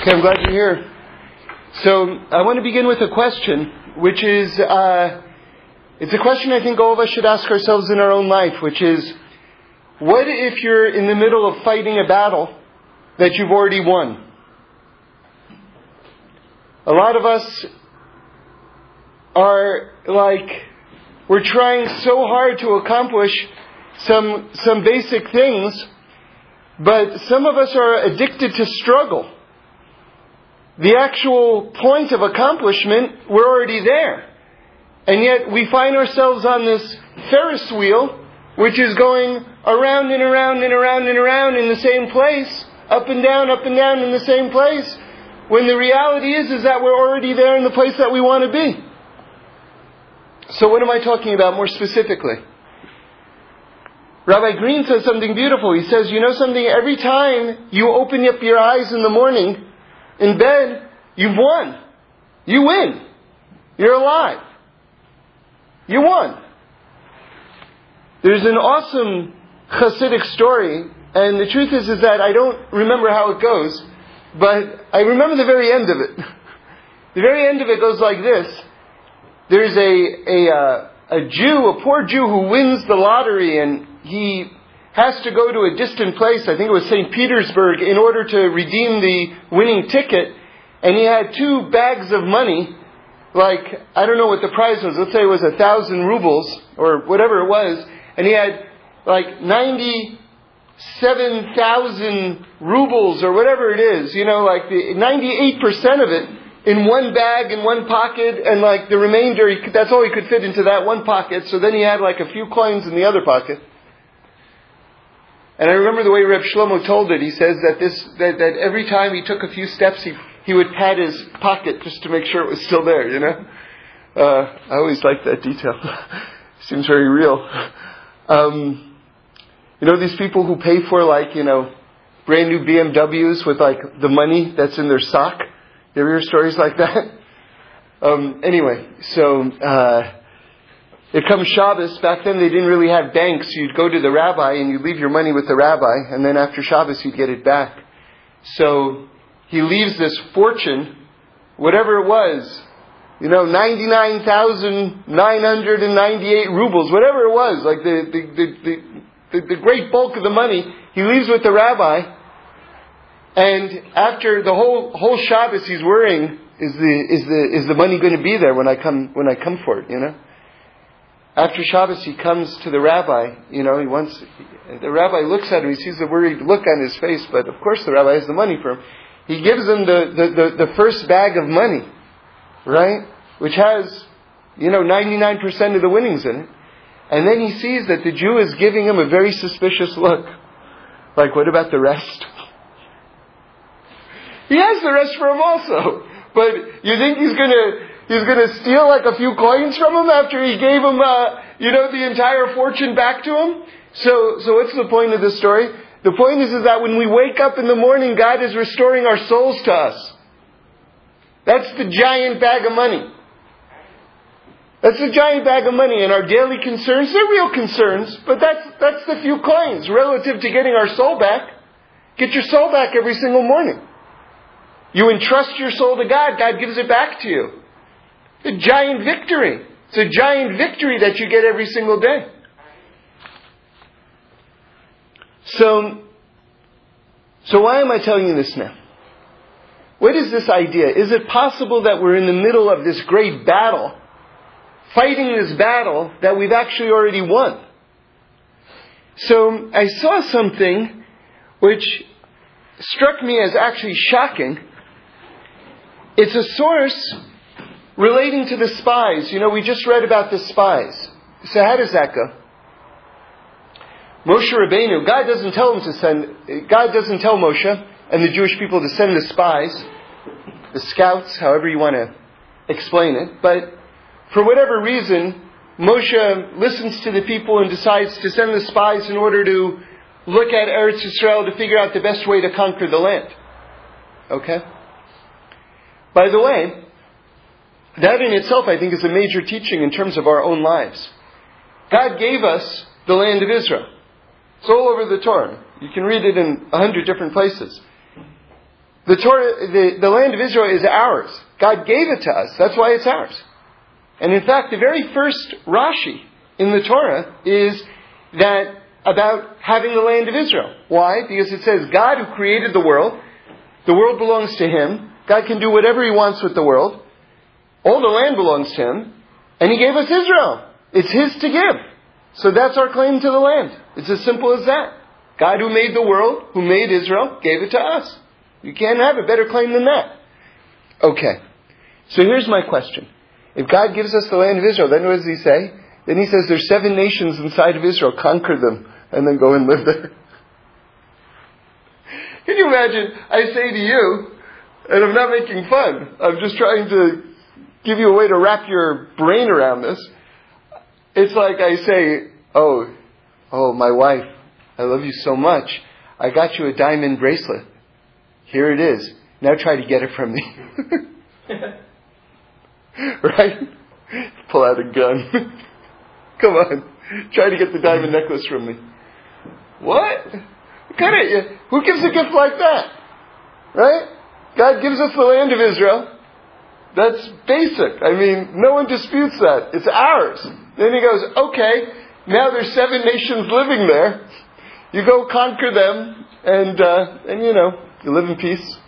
Okay, I'm glad you're here. So I want to begin with a question, which is, uh, it's a question I think all of us should ask ourselves in our own life, which is, what if you're in the middle of fighting a battle that you've already won? A lot of us are like, we're trying so hard to accomplish some, some basic things, but some of us are addicted to struggle the actual point of accomplishment, we're already there. And yet we find ourselves on this Ferris wheel, which is going around and around and around and around in the same place, up and down, up and down in the same place, when the reality is, is that we're already there in the place that we want to be. So what am I talking about more specifically? Rabbi Green says something beautiful. He says, you know something, every time you open up your eyes in the morning, in bed, you've won. You win. You're alive. You won. There's an awesome Hasidic story, and the truth is, is that I don't remember how it goes, but I remember the very end of it. the very end of it goes like this. There's a, a, uh, a Jew, a poor Jew who wins the lottery, and he has to go to a distant place, I think it was St. Petersburg, in order to redeem the winning ticket. And he had two bags of money, like, I don't know what the price was, let's say it was a thousand rubles, or whatever it was, and he had like 97,000 rubles, or whatever it is, you know, like the 98% of it in one bag in one pocket, and like the remainder, that's all he could fit into that one pocket, so then he had like a few coins in the other pocket. And I remember the way Reb Shlomo told it. He says that this that, that every time he took a few steps, he he would pat his pocket just to make sure it was still there. You know, uh, I always like that detail. Seems very real. Um, you know these people who pay for like you know brand new BMWs with like the money that's in their sock. You ever hear stories like that? Um, anyway, so. Uh, it comes Shabbos. Back then they didn't really have banks. You'd go to the rabbi and you'd leave your money with the rabbi, and then after Shabbos you'd get it back. So he leaves this fortune, whatever it was, you know, 99,998 rubles, whatever it was, like the, the, the, the, the great bulk of the money, he leaves with the rabbi, and after the whole, whole Shabbos he's worrying, is the, is the, is the money going to be there when I come, when I come for it, you know? After Shabbos, he comes to the rabbi. You know, he wants. The rabbi looks at him. He sees the worried look on his face, but of course the rabbi has the money for him. He gives him the, the, the, the first bag of money, right? Which has, you know, 99% of the winnings in it. And then he sees that the Jew is giving him a very suspicious look. Like, what about the rest? he has the rest for him also. But you think he's gonna He's going to steal like a few coins from him after he gave him, uh, you know, the entire fortune back to him. So, so what's the point of this story? The point is, is that when we wake up in the morning, God is restoring our souls to us. That's the giant bag of money. That's the giant bag of money, and our daily concerns, they're real concerns, but that's, that's the few coins relative to getting our soul back. Get your soul back every single morning. You entrust your soul to God, God gives it back to you. A giant victory. It's a giant victory that you get every single day. So, so why am I telling you this now? What is this idea? Is it possible that we're in the middle of this great battle, fighting this battle that we've actually already won? So I saw something which struck me as actually shocking. It's a source Relating to the spies, you know, we just read about the spies. So how does that go? Moshe Rabbeinu, God doesn't tell him to send, God doesn't tell Moshe and the Jewish people to send the spies, the scouts, however you want to explain it, but for whatever reason, Moshe listens to the people and decides to send the spies in order to look at Eretz Israel to figure out the best way to conquer the land. Okay? By the way, that in itself, I think, is a major teaching in terms of our own lives. God gave us the land of Israel. It's all over the Torah. You can read it in a hundred different places. The Torah, the, the land of Israel is ours. God gave it to us. That's why it's ours. And in fact, the very first Rashi in the Torah is that about having the land of Israel. Why? Because it says God who created the world, the world belongs to Him. God can do whatever He wants with the world. All the land belongs to Him. And He gave us Israel. It's His to give. So that's our claim to the land. It's as simple as that. God who made the world, who made Israel, gave it to us. You can't have a better claim than that. Okay. So here's my question. If God gives us the land of Israel, then what does He say? Then He says there's seven nations inside of Israel, conquer them, and then go and live there. Can you imagine? I say to you, and I'm not making fun, I'm just trying to give you a way to wrap your brain around this. It's like I say, oh, oh, my wife, I love you so much. I got you a diamond bracelet. Here it is. Now try to get it from me. right? Pull out a gun. Come on. Try to get the diamond necklace from me. What? Kind of, who gives a gift like that? Right? God gives us the land of Israel. That's basic. I mean, no one disputes that. It's ours. Then he goes, okay, now there's seven nations living there. You go conquer them, and uh, and you know, you live in peace.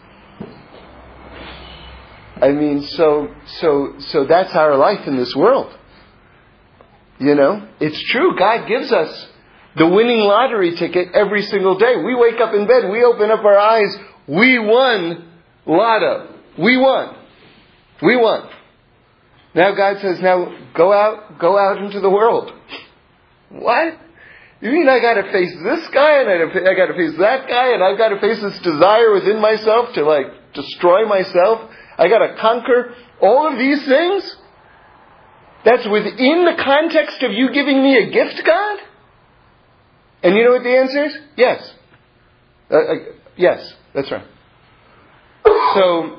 I mean, so so so that's our life in this world. You know, it's true. God gives us the winning lottery ticket every single day. We wake up in bed, we open up our eyes, we won lotto. We won. We won. Now God says, now go out, go out into the world. what? You mean I gotta face this guy and I gotta face that guy and I've gotta face this desire within myself to like destroy myself? I gotta conquer all of these things? That's within the context of you giving me a gift, God? And you know what the answer is? Yes. Uh, uh, yes, that's right. So,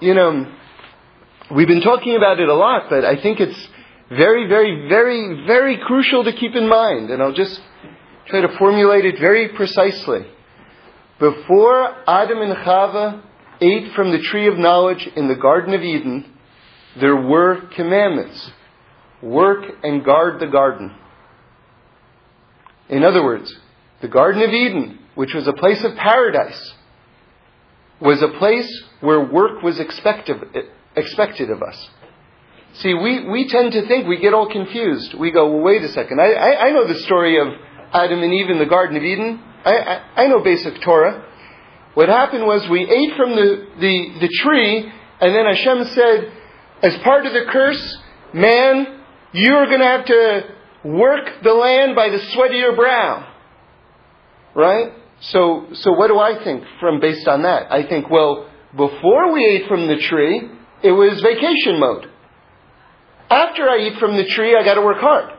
you know, we've been talking about it a lot, but I think it's very, very, very, very crucial to keep in mind, and I'll just try to formulate it very precisely. Before Adam and Chava ate from the tree of knowledge in the Garden of Eden, there were commandments. Work and guard the garden. In other words, the Garden of Eden, which was a place of paradise, was a place where work was expected, expected of us. See, we, we tend to think, we get all confused. We go, well, wait a second. I, I, I know the story of Adam and Eve in the Garden of Eden. I, I, I know basic Torah. What happened was we ate from the, the, the tree, and then Hashem said, as part of the curse, man, you're going to have to work the land by the sweat of your brow. Right? So, so what do I think from based on that? I think, well, before we ate from the tree, it was vacation mode. After I eat from the tree, I got to work hard.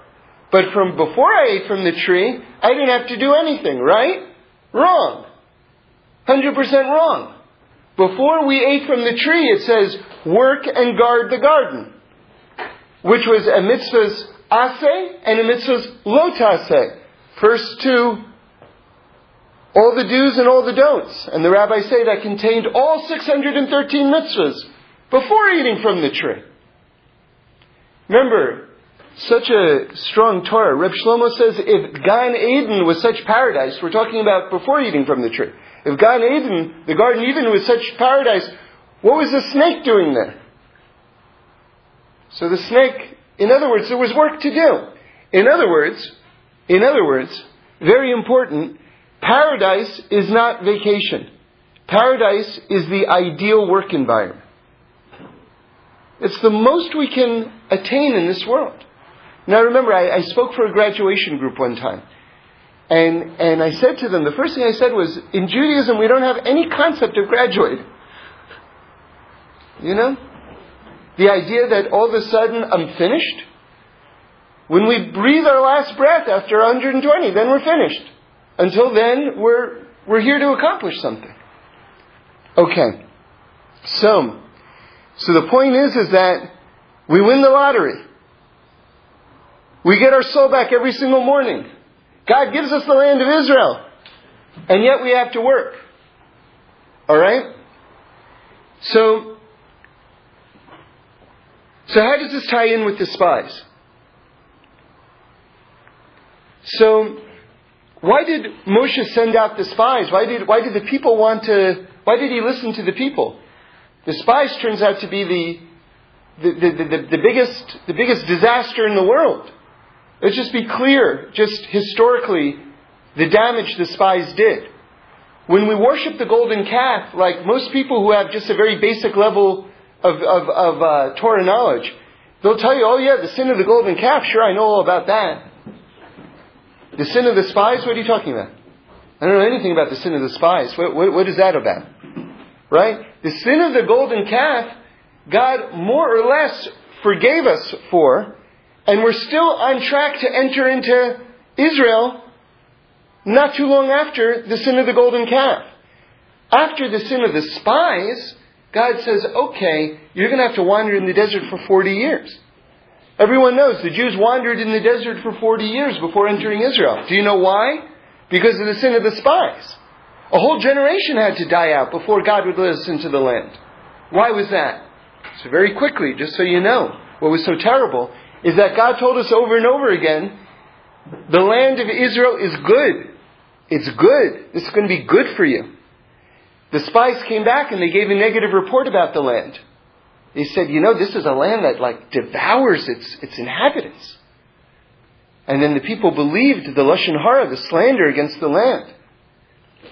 But from before I ate from the tree, I didn't have to do anything, right? Wrong. 100% wrong. Before we ate from the tree, it says, work and guard the garden. Which was a mitzvah's ase and a mitzvah's lotase. First two, all the do's and all the don'ts. And the rabbis say that contained all 613 mitzvahs before eating from the tree. Remember, such a strong Torah. Reb Shlomo says if Gan Eden was such paradise, we're talking about before eating from the tree. If Gan Eden, the Garden Eden was such paradise, what was the snake doing there? So the snake, in other words, there was work to do. In other words, in other words, very important, paradise is not vacation. Paradise is the ideal work environment. It's the most we can attain in this world. Now remember, I, I spoke for a graduation group one time. And, and I said to them, the first thing I said was, in Judaism we don't have any concept of graduating. You know? The idea that all of a sudden I'm finished. When we breathe our last breath after 120, then we're finished. Until then, we're, we're here to accomplish something. Okay. So, so the point is, is that we win the lottery. We get our soul back every single morning. God gives us the land of Israel. And yet we have to work. Alright? So, so how does this tie in with the spies? So, why did Moshe send out the spies? Why did, why did the people want to, why did he listen to the people? The spies turns out to be the, the, the, the, the biggest, the biggest disaster in the world. Let's just be clear, just historically, the damage the spies did. When we worship the golden calf, like most people who have just a very basic level of, of, of uh, Torah knowledge, they'll tell you, oh yeah, the sin of the golden calf, sure, I know all about that. The sin of the spies, what are you talking about? I don't know anything about the sin of the spies. What, what, what is that about? Right? The sin of the golden calf, God more or less forgave us for, and we're still on track to enter into Israel not too long after the sin of the golden calf. After the sin of the spies, God says, okay, you're going to have to wander in the desert for 40 years. Everyone knows the Jews wandered in the desert for 40 years before entering Israel. Do you know why? Because of the sin of the spies. A whole generation had to die out before God would let us into the land. Why was that? So very quickly, just so you know, what was so terrible is that God told us over and over again, the land of Israel is good. It's good. This is going to be good for you. The spies came back and they gave a negative report about the land. They said, you know, this is a land that like devours its, its inhabitants. And then the people believed the Lashon Hara, the slander against the land.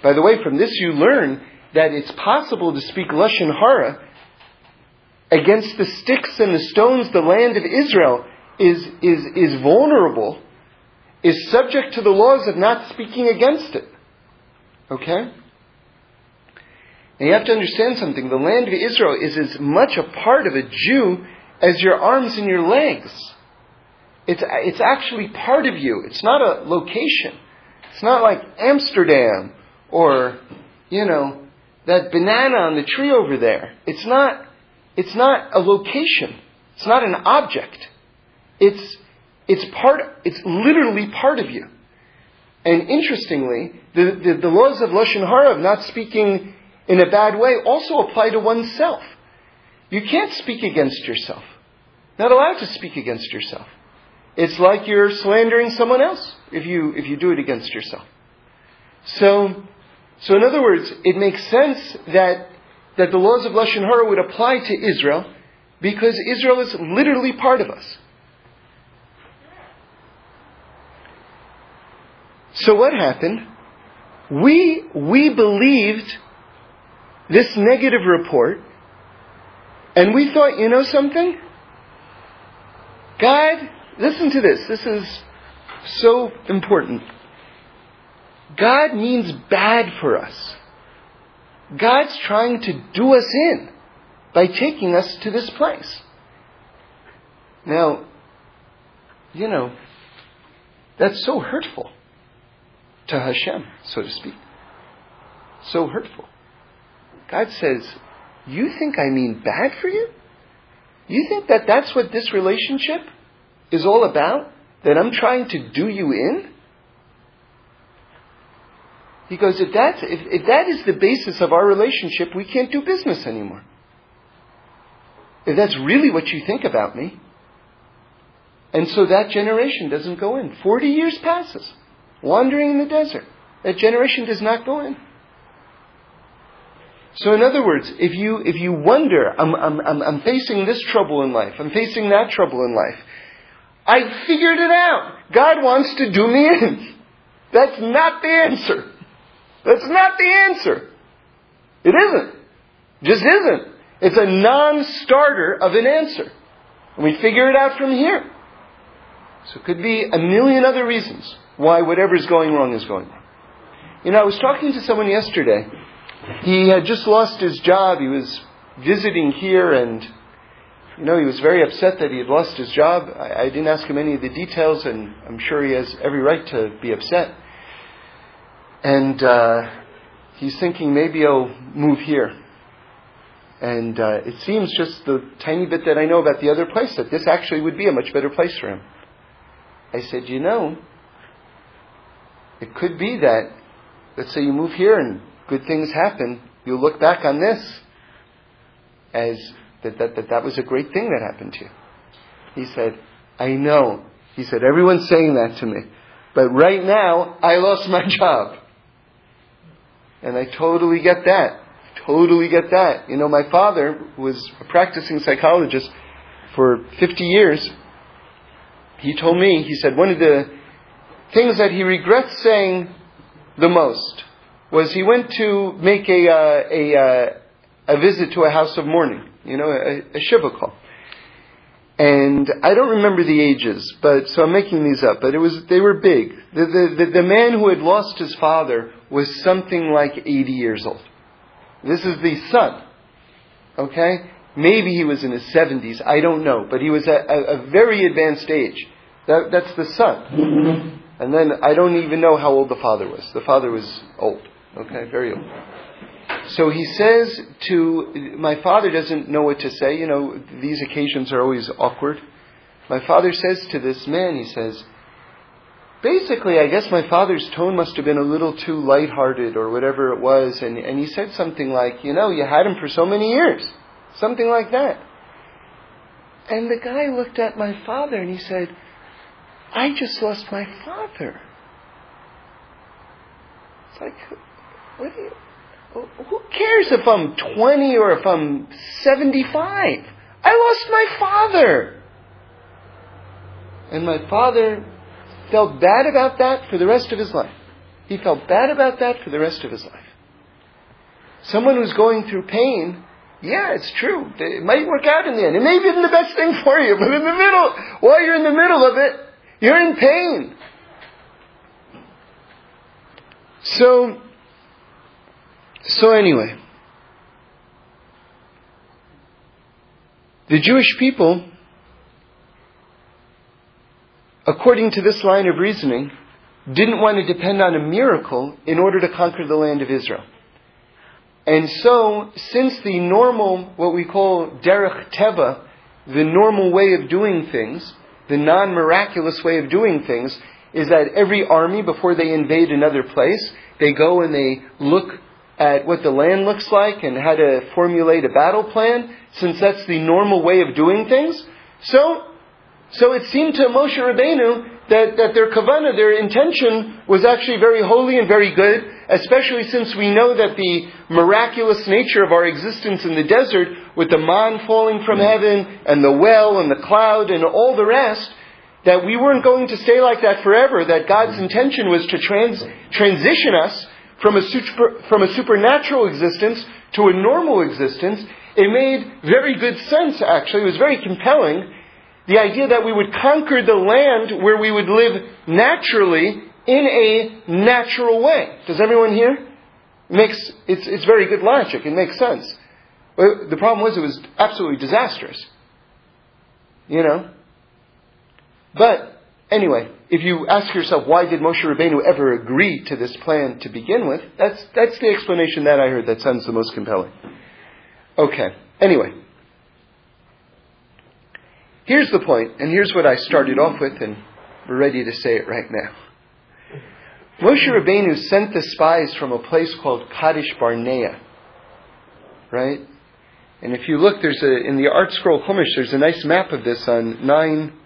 By the way, from this you learn that it's possible to speak Lashon Hara against the sticks and the stones the land of Israel is, is, is vulnerable is subject to the laws of not speaking against it. Okay? And you have to understand something. The land of Israel is as much a part of a Jew as your arms and your legs. It's, it's actually part of you. It's not a location. It's not like Amsterdam or, you know, that banana on the tree over there. It's not, it's not a location. It's not an object. It's, it's part, it's literally part of you. And interestingly, the, the, the laws of Lashon Hara, of not speaking in a bad way, also apply to oneself. You can't speak against yourself. Not allowed to speak against yourself. It's like you're slandering someone else if you, if you do it against yourself. So, so in other words, it makes sense that, that the laws of Lashon Hara would apply to Israel because Israel is literally part of us. So what happened? We, we believed this negative report, and we thought, you know something? God, listen to this. This is so important. God means bad for us. God's trying to do us in by taking us to this place. Now, you know, that's so hurtful to Hashem, so to speak. So hurtful. God says, You think I mean bad for you? You think that that's what this relationship is all about? That I'm trying to do you in? Goes, if, that's, if, if that is the basis of our relationship, we can't do business anymore. If that's really what you think about me. And so that generation doesn't go in. Forty years passes wandering in the desert. That generation does not go in. So in other words, if you, if you wonder, I'm, I'm, I'm, I'm facing this trouble in life, I'm facing that trouble in life, I figured it out. God wants to do me in. That's not the answer. That's not the answer. It isn't. Just isn't. It's a non-starter of an answer. And we figure it out from here. So it could be a million other reasons why whatever is going wrong is going wrong. You know, I was talking to someone yesterday. He had just lost his job. He was visiting here and, you know, he was very upset that he had lost his job. I, I didn't ask him any of the details and I'm sure he has every right to be upset. And, uh, he's thinking maybe I'll move here. And uh, it seems just the tiny bit that I know about the other place that this actually would be a much better place for him. I said, you know, it could be that, let's say you move here and good things happen, you'll look back on this as that that, that that was a great thing that happened to you. He said, I know. He said, everyone's saying that to me. But right now, I lost my job. And I totally get that. Totally get that. You know, my father was a practicing psychologist for 50 years. He told me, he said, one of the things that he regrets saying the most was he went to make a, uh, a, uh, a visit to a house of mourning, you know, a, a shiva call. And I don't remember the ages, but so I'm making these up. But it was they were big. The, the, the, the man who had lost his father was something like 80 years old. This is the son. Okay, maybe he was in his 70s. I don't know, but he was at a, a very advanced age. That, that's the son. And then I don't even know how old the father was. The father was old. Okay, very old. So he says to, my father doesn't know what to say. You know, these occasions are always awkward. My father says to this man, he says, basically, I guess my father's tone must have been a little too lighthearted or whatever it was. And, and he said something like, you know, you had him for so many years. Something like that. And the guy looked at my father and he said, I just lost my father. It's like, what do you, who cares if I'm 20 or if I'm 75? I lost my father. And my father felt bad about that for the rest of his life. He felt bad about that for the rest of his life. Someone who's going through pain, yeah, it's true. It might work out in the end. It may be the best thing for you, but in the middle, while you're in the middle of it, you're in pain. So, so anyway, the Jewish people, according to this line of reasoning, didn't want to depend on a miracle in order to conquer the land of Israel. And so, since the normal, what we call derech teva, the normal way of doing things, the non-miraculous way of doing things, is that every army, before they invade another place, they go and they look at what the land looks like and how to formulate a battle plan, since that's the normal way of doing things. So, so it seemed to Moshe Rabbeinu that, that their kavana, their intention, was actually very holy and very good, especially since we know that the miraculous nature of our existence in the desert, with the man falling from heaven, and the well, and the cloud, and all the rest, that we weren't going to stay like that forever, that God's intention was to trans, transition us from a, super, from a supernatural existence to a normal existence, it made very good sense, actually. It was very compelling. The idea that we would conquer the land where we would live naturally in a natural way. Does everyone hear? It makes, it's, it's very good logic. It makes sense. But the problem was it was absolutely disastrous. You know? But, anyway, if you ask yourself, why did Moshe Rabbeinu ever agree to this plan to begin with, that's, that's the explanation that I heard that sounds the most compelling. Okay. Anyway. Here's the point, and here's what I started off with, and we're ready to say it right now. Moshe Rabbeinu sent the spies from a place called Kadesh Barnea. Right? And if you look, there's a, in the ArtScroll Chumash, there's a nice map of this on 9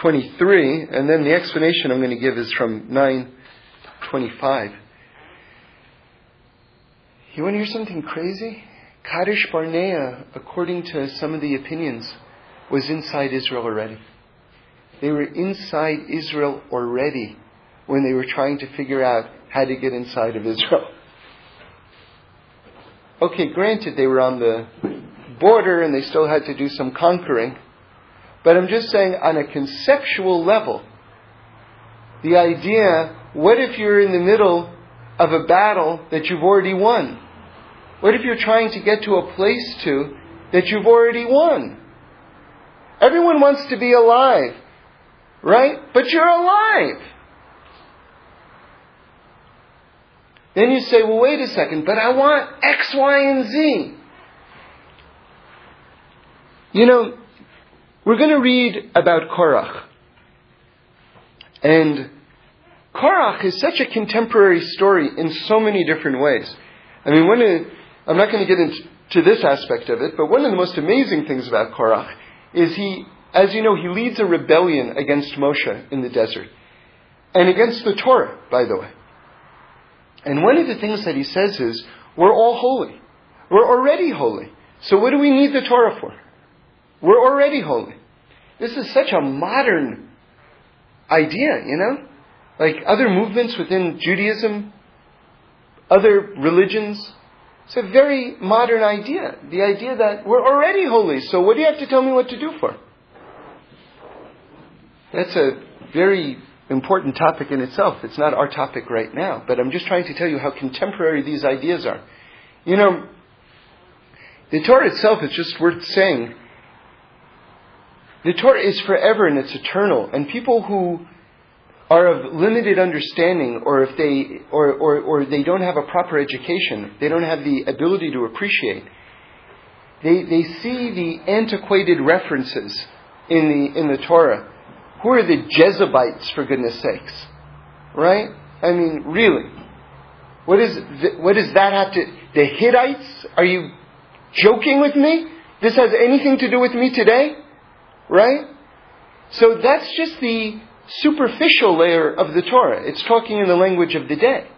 23, and then the explanation I'm going to give is from 925. You want to hear something crazy? Kadesh Barnea, according to some of the opinions, was inside Israel already. They were inside Israel already when they were trying to figure out how to get inside of Israel. Okay, granted, they were on the border and they still had to do some conquering. But I'm just saying, on a conceptual level, the idea what if you're in the middle of a battle that you've already won? What if you're trying to get to a place to that you've already won? Everyone wants to be alive, right? But you're alive. Then you say, well, wait a second, but I want X, Y, and Z. You know, we're going to read about Korach. And Korach is such a contemporary story in so many different ways. I mean, one of, I'm not going to get into this aspect of it, but one of the most amazing things about Korach is he, as you know, he leads a rebellion against Moshe in the desert. And against the Torah, by the way. And one of the things that he says is, we're all holy. We're already holy. So what do we need the Torah for? We're already holy. This is such a modern idea, you know? Like other movements within Judaism, other religions. It's a very modern idea. The idea that we're already holy, so what do you have to tell me what to do for? That's a very important topic in itself. It's not our topic right now, but I'm just trying to tell you how contemporary these ideas are. You know, the Torah itself is just worth saying. The Torah is forever and it's eternal, and people who are of limited understanding or if they or, or, or they don't have a proper education, they don't have the ability to appreciate. They, they see the antiquated references in the in the Torah who are the Jebusites, for goodness sakes? Right? I mean, really. What, is, what does that have to... The Hittites? Are you joking with me? This has anything to do with me today? Right? So that's just the superficial layer of the Torah. It's talking in the language of the day.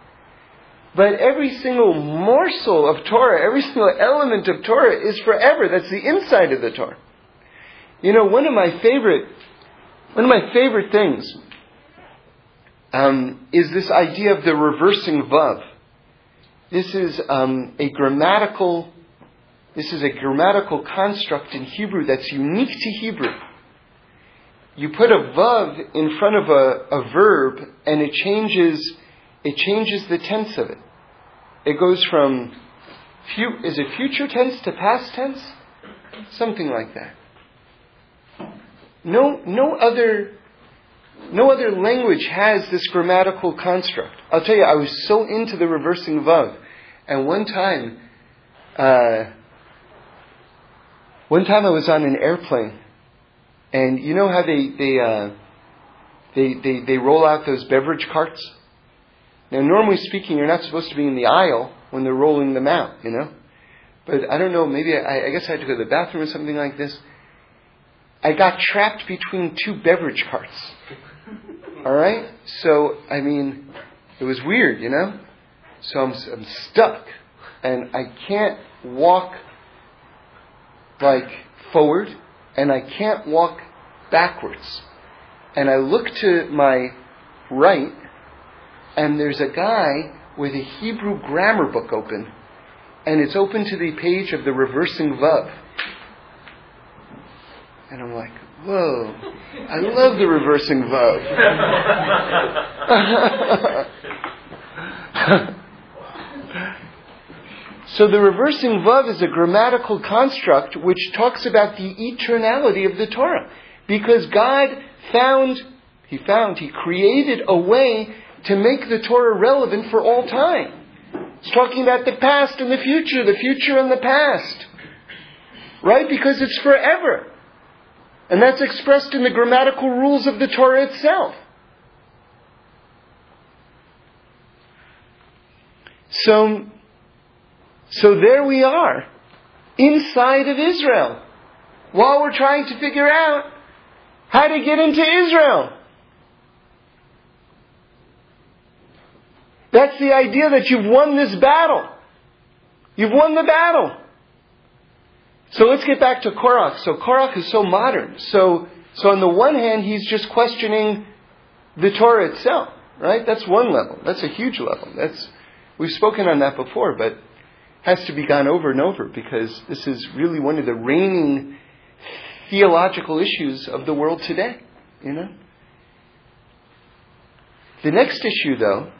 But every single morsel of Torah, every single element of Torah is forever. That's the inside of the Torah. You know, one of my favorite one of my favorite things um, is this idea of the reversing vav. This is um, a grammatical. This is a grammatical construct in Hebrew that's unique to Hebrew. You put a vav in front of a, a verb, and it changes. It changes the tense of it. It goes from is it future tense to past tense, something like that. No, no other, no other language has this grammatical construct. I'll tell you, I was so into the reversing vav, and one time, uh, one time I was on an airplane, and you know how they they uh, they, they they roll out those beverage carts. Now, normally speaking, you're not supposed to be in the aisle when they're rolling them out, you know. But I don't know. Maybe I, I guess I had to go to the bathroom or something like this. I got trapped between two beverage carts. All right? So, I mean, it was weird, you know? So I'm, I'm stuck. And I can't walk like forward, and I can't walk backwards. And I look to my right, and there's a guy with a Hebrew grammar book open, and it's open to the page of the reversing vav. And I'm like, whoa, I love the reversing vav. so the reversing vav is a grammatical construct which talks about the eternality of the Torah. Because God found, He found, He created a way to make the Torah relevant for all time. It's talking about the past and the future, the future and the past. Right? Because it's forever. And that's expressed in the grammatical rules of the Torah itself. So, so there we are, inside of Israel, while we're trying to figure out how to get into Israel. That's the idea that you've won this battle. You've won the battle. So let's get back to Korach. So Korach is so modern. So, so on the one hand, he's just questioning the Torah itself, right? That's one level. That's a huge level. That's, we've spoken on that before, but has to be gone over and over because this is really one of the reigning theological issues of the world today, you know? The next issue, though,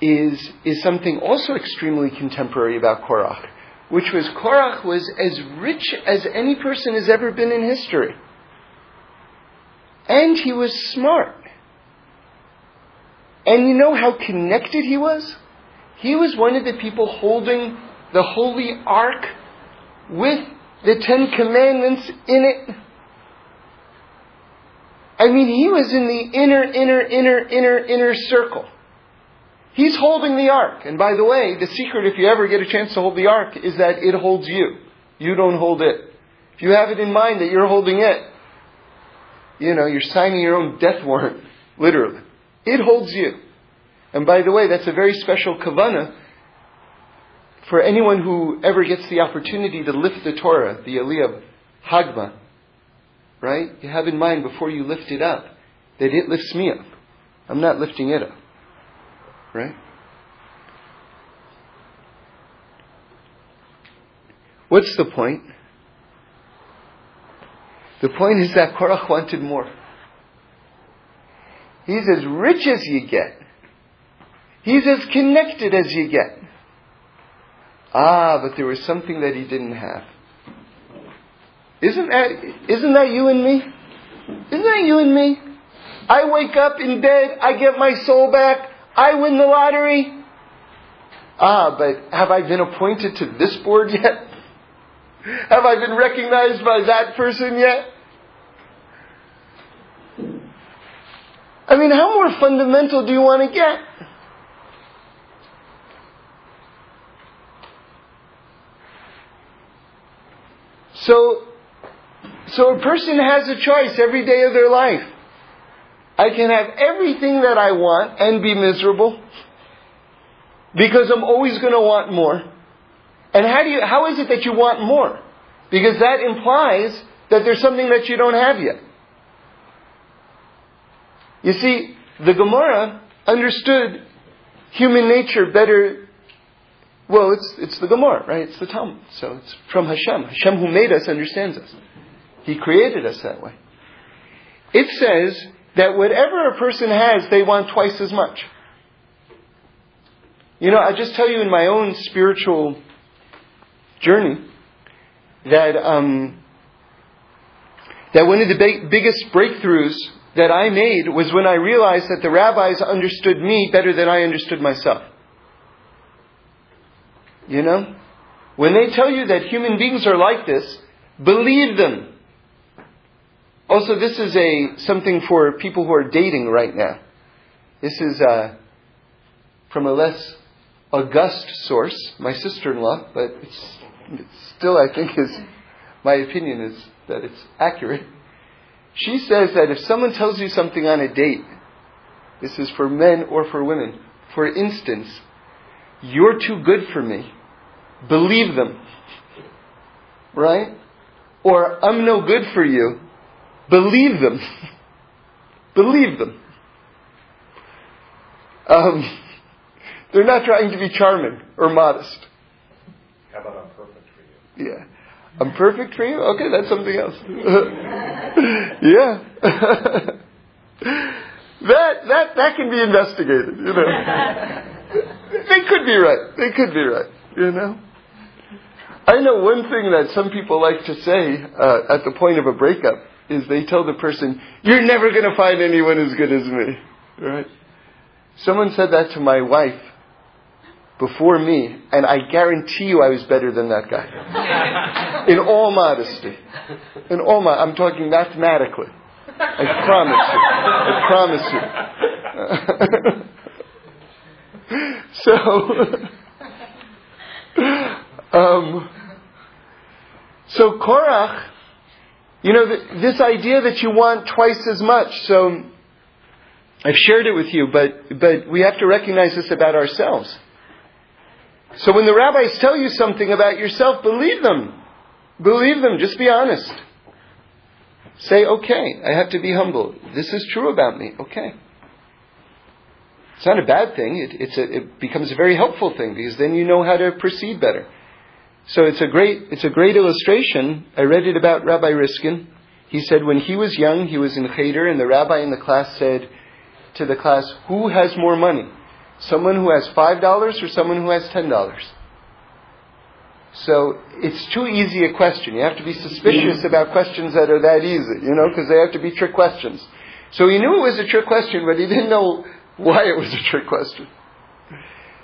is, is something also extremely contemporary about Korach which was Korach was as rich as any person has ever been in history. And he was smart. And you know how connected he was? He was one of the people holding the Holy Ark with the Ten Commandments in it. I mean, he was in the inner, inner, inner, inner, inner circle. He's holding the ark. And by the way, the secret, if you ever get a chance to hold the ark, is that it holds you. You don't hold it. If you have it in mind that you're holding it, you know, you're signing your own death warrant, literally. It holds you. And by the way, that's a very special kavana for anyone who ever gets the opportunity to lift the Torah, the Aliyah Hagbah. Right? You have in mind before you lift it up that it lifts me up. I'm not lifting it up. Right? What's the point? The point is that Korach wanted more. He's as rich as you get. He's as connected as you get. Ah, but there was something that he didn't have. Isn't that, isn't that you and me? Isn't that you and me? I wake up in bed, I get my soul back, I win the lottery. Ah, but have I been appointed to this board yet? Have I been recognized by that person yet? I mean, how more fundamental do you want to get? So, so a person has a choice every day of their life. I can have everything that I want and be miserable because I'm always going to want more. And how do you, how is it that you want more? Because that implies that there's something that you don't have yet. You see, the Gemara understood human nature better. Well, it's, it's the Gemara, right? It's the Talmud. So it's from Hashem. Hashem who made us understands us. He created us that way. It says that whatever a person has, they want twice as much. You know, I just tell you in my own spiritual journey that um, that one of the big, biggest breakthroughs that I made was when I realized that the rabbis understood me better than I understood myself. You know? When they tell you that human beings are like this, believe them. Also, this is a something for people who are dating right now. This is uh, from a less august source, my sister-in-law, but it's, it's still, I think, is my opinion is that it's accurate. She says that if someone tells you something on a date, this is for men or for women. For instance, you're too good for me. Believe them. Right? Or I'm no good for you. Believe them. Believe them. Um, they're not trying to be charming or modest. How about I'm perfect for you? Yeah. I'm perfect for you? Okay, that's something else. yeah. that that that can be investigated, you know. They could be right. They could be right, you know. I know one thing that some people like to say uh, at the point of a breakup is they tell the person, "You're never going to find anyone as good as me." Right? Someone said that to my wife before me, and I guarantee you I was better than that guy. In all modesty. In all my, I'm talking mathematically. I promise you. I promise you. so, um, so Korach, you know, this idea that you want twice as much. So, I've shared it with you, but but we have to recognize this about ourselves. So when the rabbis tell you something about yourself, believe them. Believe them. Just be honest. Say, okay, I have to be humble. This is true about me. Okay. It's not a bad thing. It, a, it becomes a very helpful thing because then you know how to proceed better. So it's a great, it's a great illustration. I read it about Rabbi Riskin. He said when he was young, he was in Cheder, and the rabbi in the class said to the class, Who has more money? Someone who has $5 or someone who has $10? So it's too easy a question. You have to be suspicious mm-hmm. about questions that are that easy, you know, because they have to be trick questions. So he knew it was a trick question, but he didn't know why it was a trick question.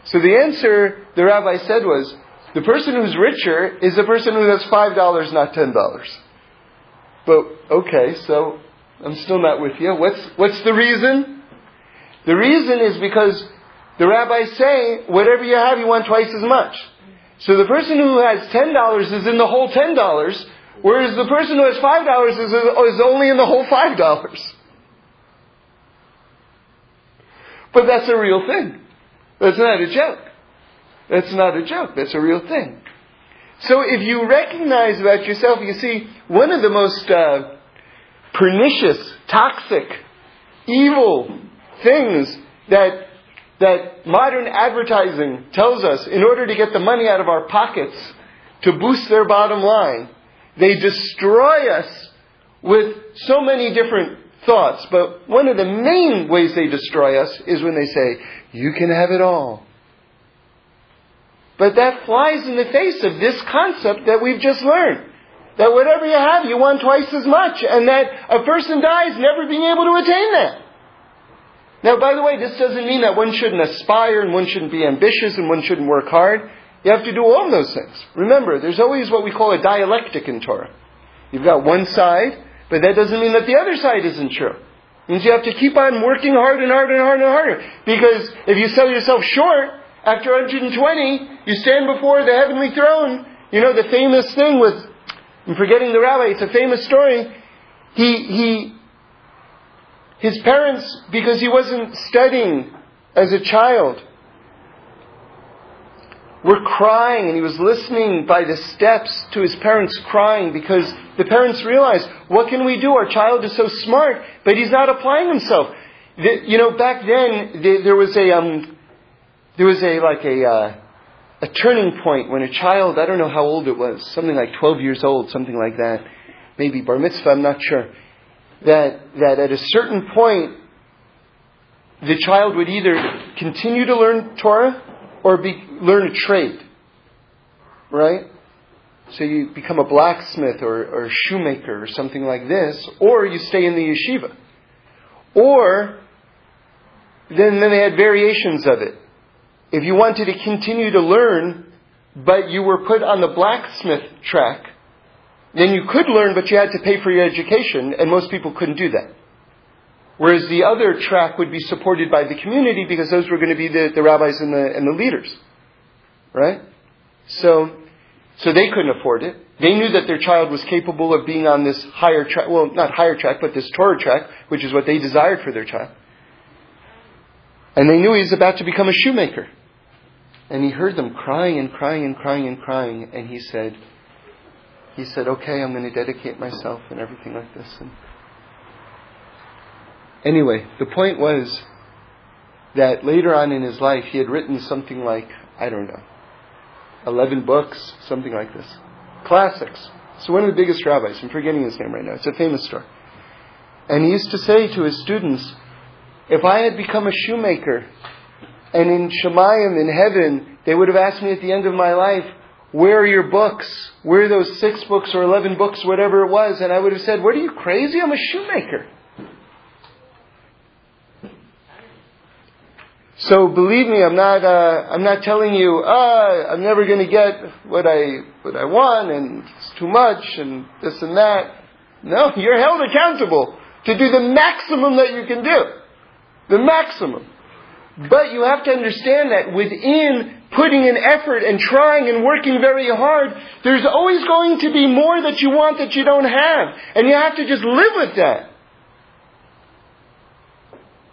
So the answer the rabbi said was, the person who's richer is the person who has $5, not $10. But, okay, so I'm still not with you. What's, what's the reason? The reason is because the rabbis say, whatever you have, you want twice as much. So the person who has $10 is in the whole $10, whereas the person who has $5 is, is only in the whole $5. But that's a real thing. That's not a joke. That's not a joke. That's a real thing. So if you recognize about yourself, you see, one of the most uh, pernicious, toxic, evil things that that modern advertising tells us in order to get the money out of our pockets to boost their bottom line, they destroy us with so many different thoughts. But one of the main ways they destroy us is when they say, you can have it all. But that flies in the face of this concept that we've just learned. That whatever you have, you want twice as much, and that a person dies never being able to attain that. Now, by the way, this doesn't mean that one shouldn't aspire and one shouldn't be ambitious and one shouldn't work hard. You have to do all of those things. Remember, there's always what we call a dialectic in Torah. You've got one side, but that doesn't mean that the other side isn't true. It means you have to keep on working hard and hard and hard and harder. Because if you sell yourself short, after 120, you stand before the heavenly throne. You know the famous thing with, I'm forgetting the rabbi, it's a famous story. He, he his parents, because he wasn't studying as a child, were crying and he was listening by the steps to his parents crying because the parents realized, what can we do? Our child is so smart, but he's not applying himself. The, you know, back then, the, there was a, um, there was a, like a, uh, a turning point when a child, I don't know how old it was, something like 12 years old, something like that, maybe bar mitzvah, I'm not sure that, that at a certain point, the child would either continue to learn Torah or be, learn a trade. Right? So you become a blacksmith or, or a shoemaker or something like this, or you stay in the yeshiva. Or, then, then they had variations of it. If you wanted to continue to learn, but you were put on the blacksmith track, then you could learn, but you had to pay for your education, and most people couldn't do that. Whereas the other track would be supported by the community because those were going to be the, the rabbis and the, and the leaders. Right? So, so they couldn't afford it. They knew that their child was capable of being on this higher track, well, not higher track, but this Torah track, which is what they desired for their child. And they knew he was about to become a shoemaker. And he heard them crying and crying and crying and crying, and he said, he said, okay, I'm going to dedicate myself and everything like this. And anyway, the point was that later on in his life, he had written something like, I don't know, 11 books, something like this. Classics. So one of the biggest rabbis, I'm forgetting his name right now, it's a famous story. And he used to say to his students, if I had become a shoemaker, and in Shemayim, in heaven, they would have asked me at the end of my life, where are your books? Where are those six books or eleven books, whatever it was? And I would have said, What are you crazy? I'm a shoemaker. So believe me, I'm not. Uh, I'm not telling you. Uh, I'm never going to get what I what I want, and it's too much, and this and that. No, you're held accountable to do the maximum that you can do, the maximum. But you have to understand that within putting in effort and trying and working very hard, there's always going to be more that you want that you don't have. And you have to just live with that.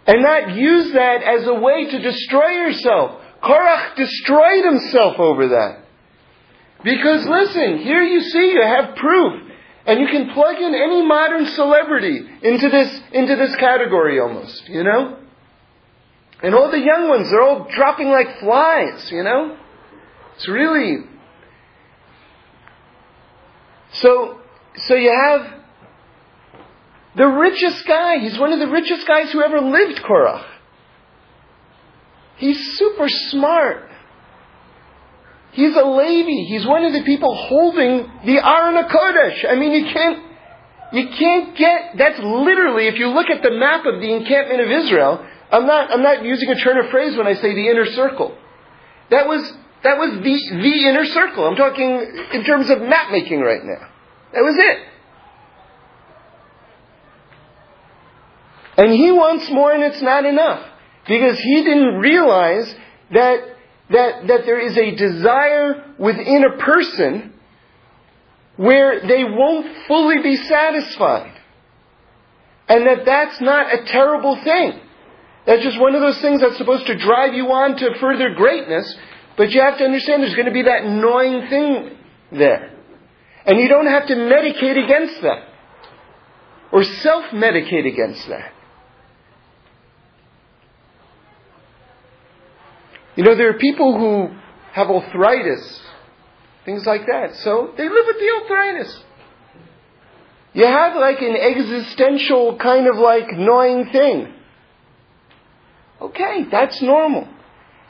And not use that as a way to destroy yourself. Korach destroyed himself over that. Because listen, here you see you have proof. And you can plug in any modern celebrity into this, into this category almost, you know? And all the young ones, they're all dropping like flies, you know? It's really. So, so you have the richest guy. He's one of the richest guys who ever lived, Korach. He's super smart. He's a Levi. He's one of the people holding the Aron Kodesh. I mean, you can't, you can't get, that's literally, if you look at the map of the encampment of Israel, I'm not, I'm not using a turn of phrase when I say the inner circle. That was, that was the, the inner circle. I'm talking in terms of map making right now. That was it. And he wants more and it's not enough. Because he didn't realize that, that, that there is a desire within a person where they won't fully be satisfied. And that that's not a terrible thing. That's just one of those things that's supposed to drive you on to further greatness, but you have to understand there's going to be that gnawing thing there. And you don't have to medicate against that. Or self-medicate against that. You know, there are people who have arthritis, things like that. So they live with the arthritis. You have like an existential kind of like gnawing thing. Okay, that's normal.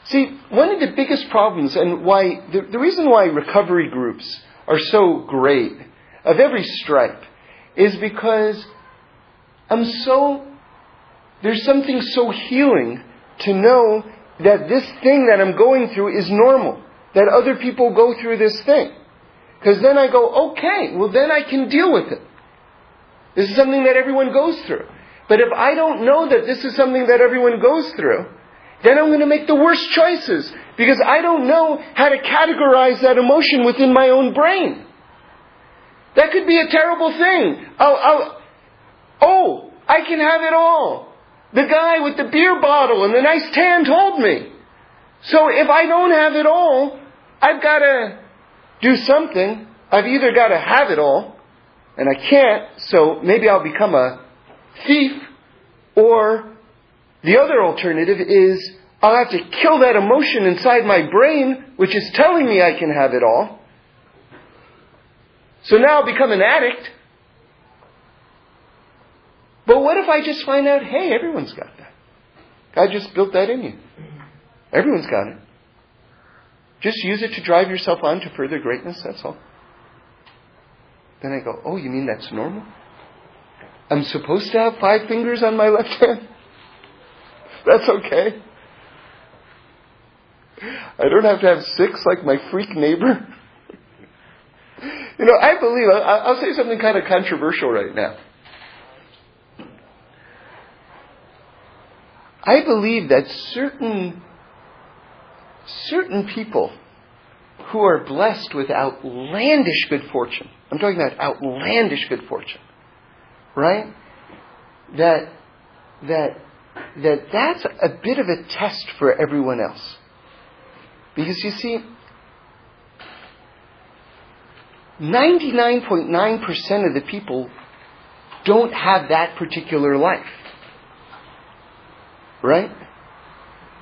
See, one of the biggest problems and why, the, the reason why recovery groups are so great of every stripe is because I'm so, there's something so healing to know that this thing that I'm going through is normal, that other people go through this thing. Because then I go, okay, well then I can deal with it. This is something that everyone goes through. But if I don't know that this is something that everyone goes through, then I'm going to make the worst choices because I don't know how to categorize that emotion within my own brain. That could be a terrible thing. I'll, I'll, oh, I can have it all. The guy with the beer bottle and the nice tan told me. So if I don't have it all, I've got to do something. I've either got to have it all, and I can't, so maybe I'll become a thief, or the other alternative is I'll have to kill that emotion inside my brain, which is telling me I can have it all. So now I'll become an addict. But what if I just find out, hey, everyone's got that? God just built that in you. Everyone's got it. Just use it to drive yourself on to further greatness, that's all. Then I go, oh, you mean that's normal? I'm supposed to have five fingers on my left hand? That's okay. I don't have to have six like my freak neighbor. you know, I believe, I'll say something kind of controversial right now. I believe that certain, certain people who are blessed with outlandish good fortune, I'm talking about outlandish good fortune, right? That, that, that that's a bit of a test for everyone else. Because you see, 99.9% of the people don't have that particular life. Right?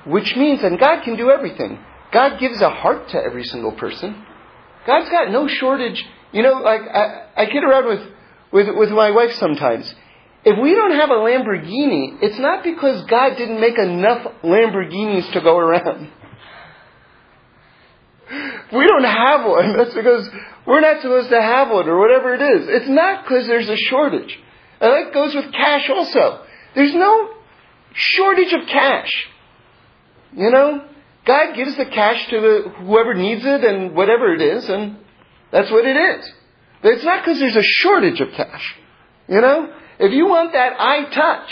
Which means, and God can do everything. God gives a heart to every single person. God's got no shortage. You know, like, I, I kid around with, with, with my wife sometimes. If we don't have a Lamborghini, it's not because God didn't make enough Lamborghinis to go around. we don't have one, that's because we're not supposed to have one or whatever it is. It's not because there's a shortage. And that goes with cash also. There's no shortage of cash. You know? God gives the cash to the, whoever needs it and whatever it is, and that's what it is. But it's not because there's a shortage of cash. You know? If you want that iTouch,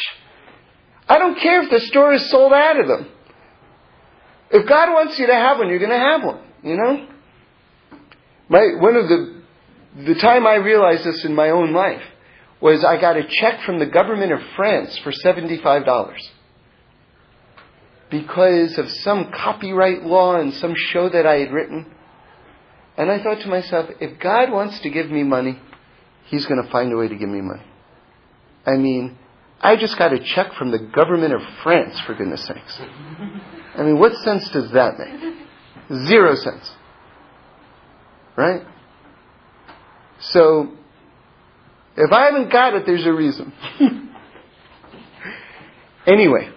I don't care if the store is sold out of them. If God wants you to have one, you're going to have one. You know? My, one of the, the time I realized this in my own life was I got a check from the government of France for $75 because of some copyright law and some show that I had written. And I thought to myself, if God wants to give me money, He's going to find a way to give me money. I mean, I just got a check from the government of France, for goodness sakes. I mean, what sense does that make? Zero sense. Right? So, if I haven't got it, there's a reason. anyway,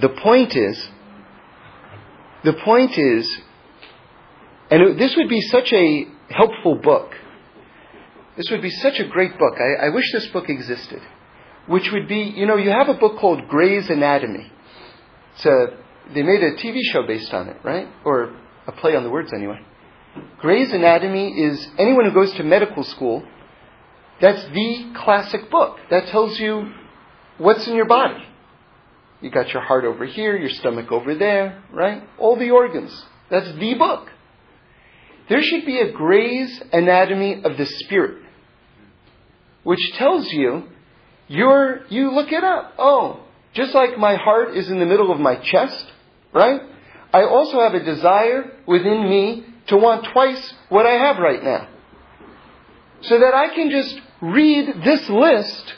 the point is, the point is, and it, this would be such a helpful book. This would be such a great book. I, I wish this book existed. Which would be, you know, you have a book called Gray's Anatomy. It's a, they made a TV show based on it, right? Or a play on the words anyway. Gray's Anatomy is anyone who goes to medical school, that's the classic book. That tells you what's in your body. You got your heart over here, your stomach over there, right? All the organs. That's the book. There should be a Gray's Anatomy of the Spirit, which tells you you're, you look it up. Oh, just like my heart is in the middle of my chest, right? I also have a desire within me to want twice what I have right now. So that I can just read this list,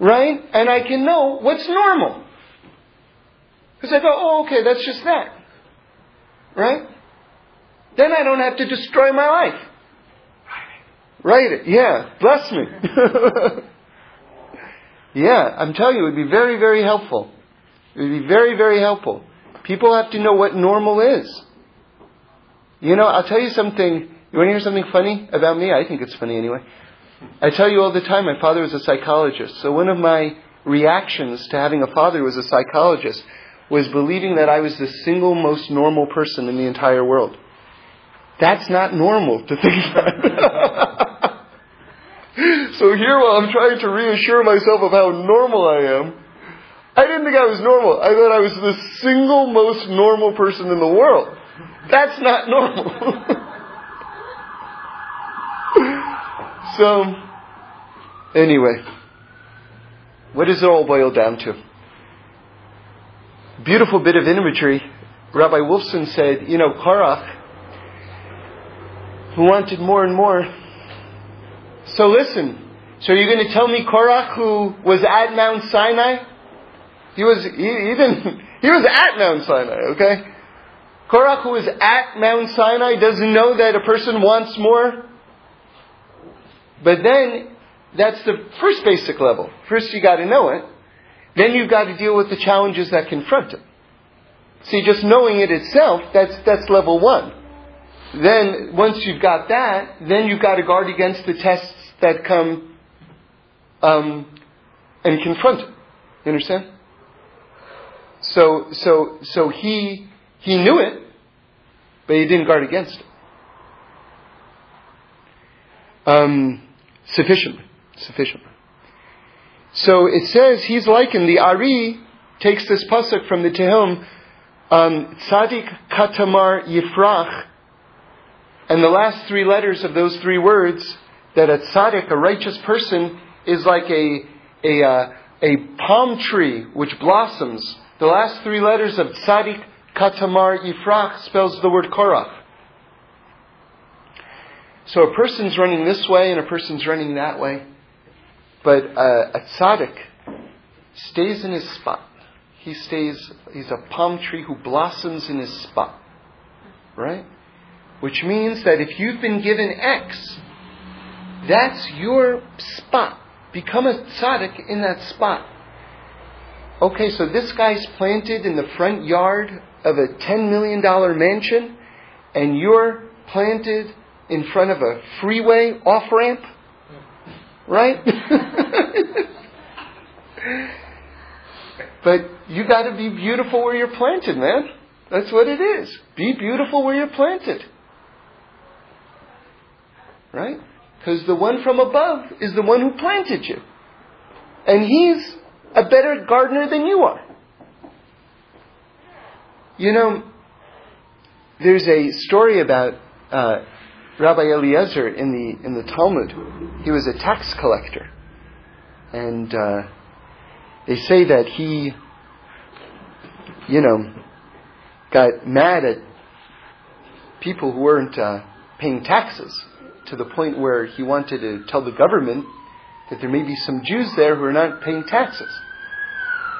right? And I can know what's normal. Because I go, oh, okay, that's just that. Right? Then I don't have to destroy my life. Write it. Yeah. Bless me. yeah, I'm telling you, it would be very, very helpful. It would be very, very helpful. People have to know what normal is. You know, I'll tell you something. You want to hear something funny about me? I think it's funny anyway. I tell you all the time, my father was a psychologist. So one of my reactions to having a father who was a psychologist was believing that I was the single most normal person in the entire world. That's not normal to think about. so here, while I'm trying to reassure myself of how normal I am, I didn't think I was normal. I thought I was the single most normal person in the world. That's not normal. so, anyway, what does it all boil down to? Beautiful bit of imagery. Rabbi Wolfson said, you know, Korach, who wanted more and more. So listen, so you're going to tell me Korach, who was at Mount Sinai, he was, he, he was at Mount Sinai, okay? Korach, who was at Mount Sinai, doesn't know that a person wants more. But then, that's the first basic level. First you gotta know it. Then you've got to deal with the challenges that confront it. See, just knowing it itself, that's, that's level one. Then, once you've got that, then you've got to guard against the tests that come um, and confront it. You understand? So, so, so he, he knew it, but he didn't guard against it. Um, sufficiently. Sufficiently. So it says he's likened, the Ari takes this pasuk from the Tehillim, um, Tzadik Katamar Yifrach, and the last three letters of those three words, that a tzaddik, a righteous person, is like a, a, uh, a palm tree which blossoms the last three letters of Tzadik Katamar Yifrach spells the word Korach. So a person's running this way and a person's running that way. But uh, a tzaddik stays in his spot. He stays, he's a palm tree who blossoms in his spot. Right? Which means that if you've been given X, that's your spot. Become a tzaddik in that spot. Okay, so this guy's planted in the front yard of a $10 million mansion, and you're planted in front of a freeway off ramp? Right? but you got to be beautiful where you're planted, man. That's what it is. Be beautiful where you're planted. Right? Because the one from above is the one who planted you. And he's a better gardener than you are. You know, there's a story about uh, Rabbi Eliezer in the in the Talmud. He was a tax collector, and uh, they say that he, you know, got mad at people who weren't uh, paying taxes to the point where he wanted to tell the government that there may be some Jews there who are not paying taxes.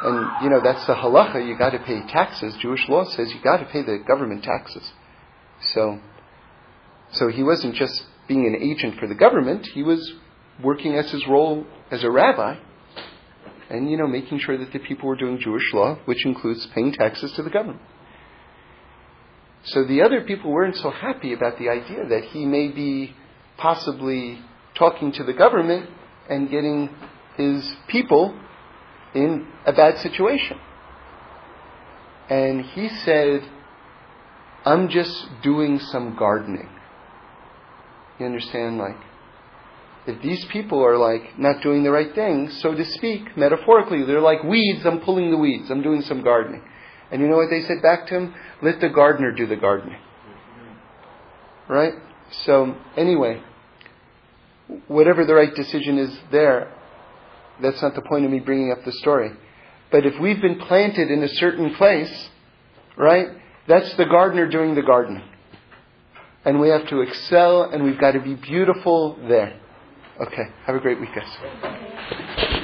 And, you know, that's the halacha, you gotta pay taxes. Jewish law says you gotta pay the government taxes. So, so he wasn't just being an agent for the government, he was working as his role as a rabbi and, you know, making sure that the people were doing Jewish law, which includes paying taxes to the government. So the other people weren't so happy about the idea that he may be possibly talking to the government and getting his people in a bad situation. And he said, I'm just doing some gardening. You understand? Like, if these people are like not doing the right thing, so to speak, metaphorically, they're like weeds, I'm pulling the weeds, I'm doing some gardening. And you know what they said back to him? Let the gardener do the gardening. Right? So, anyway, whatever the right decision is there, that's not the point of me bringing up the story. But if we've been planted in a certain place, right, that's the gardener doing the gardening and we have to excel and we've got to be beautiful there. Okay, have a great week, guys.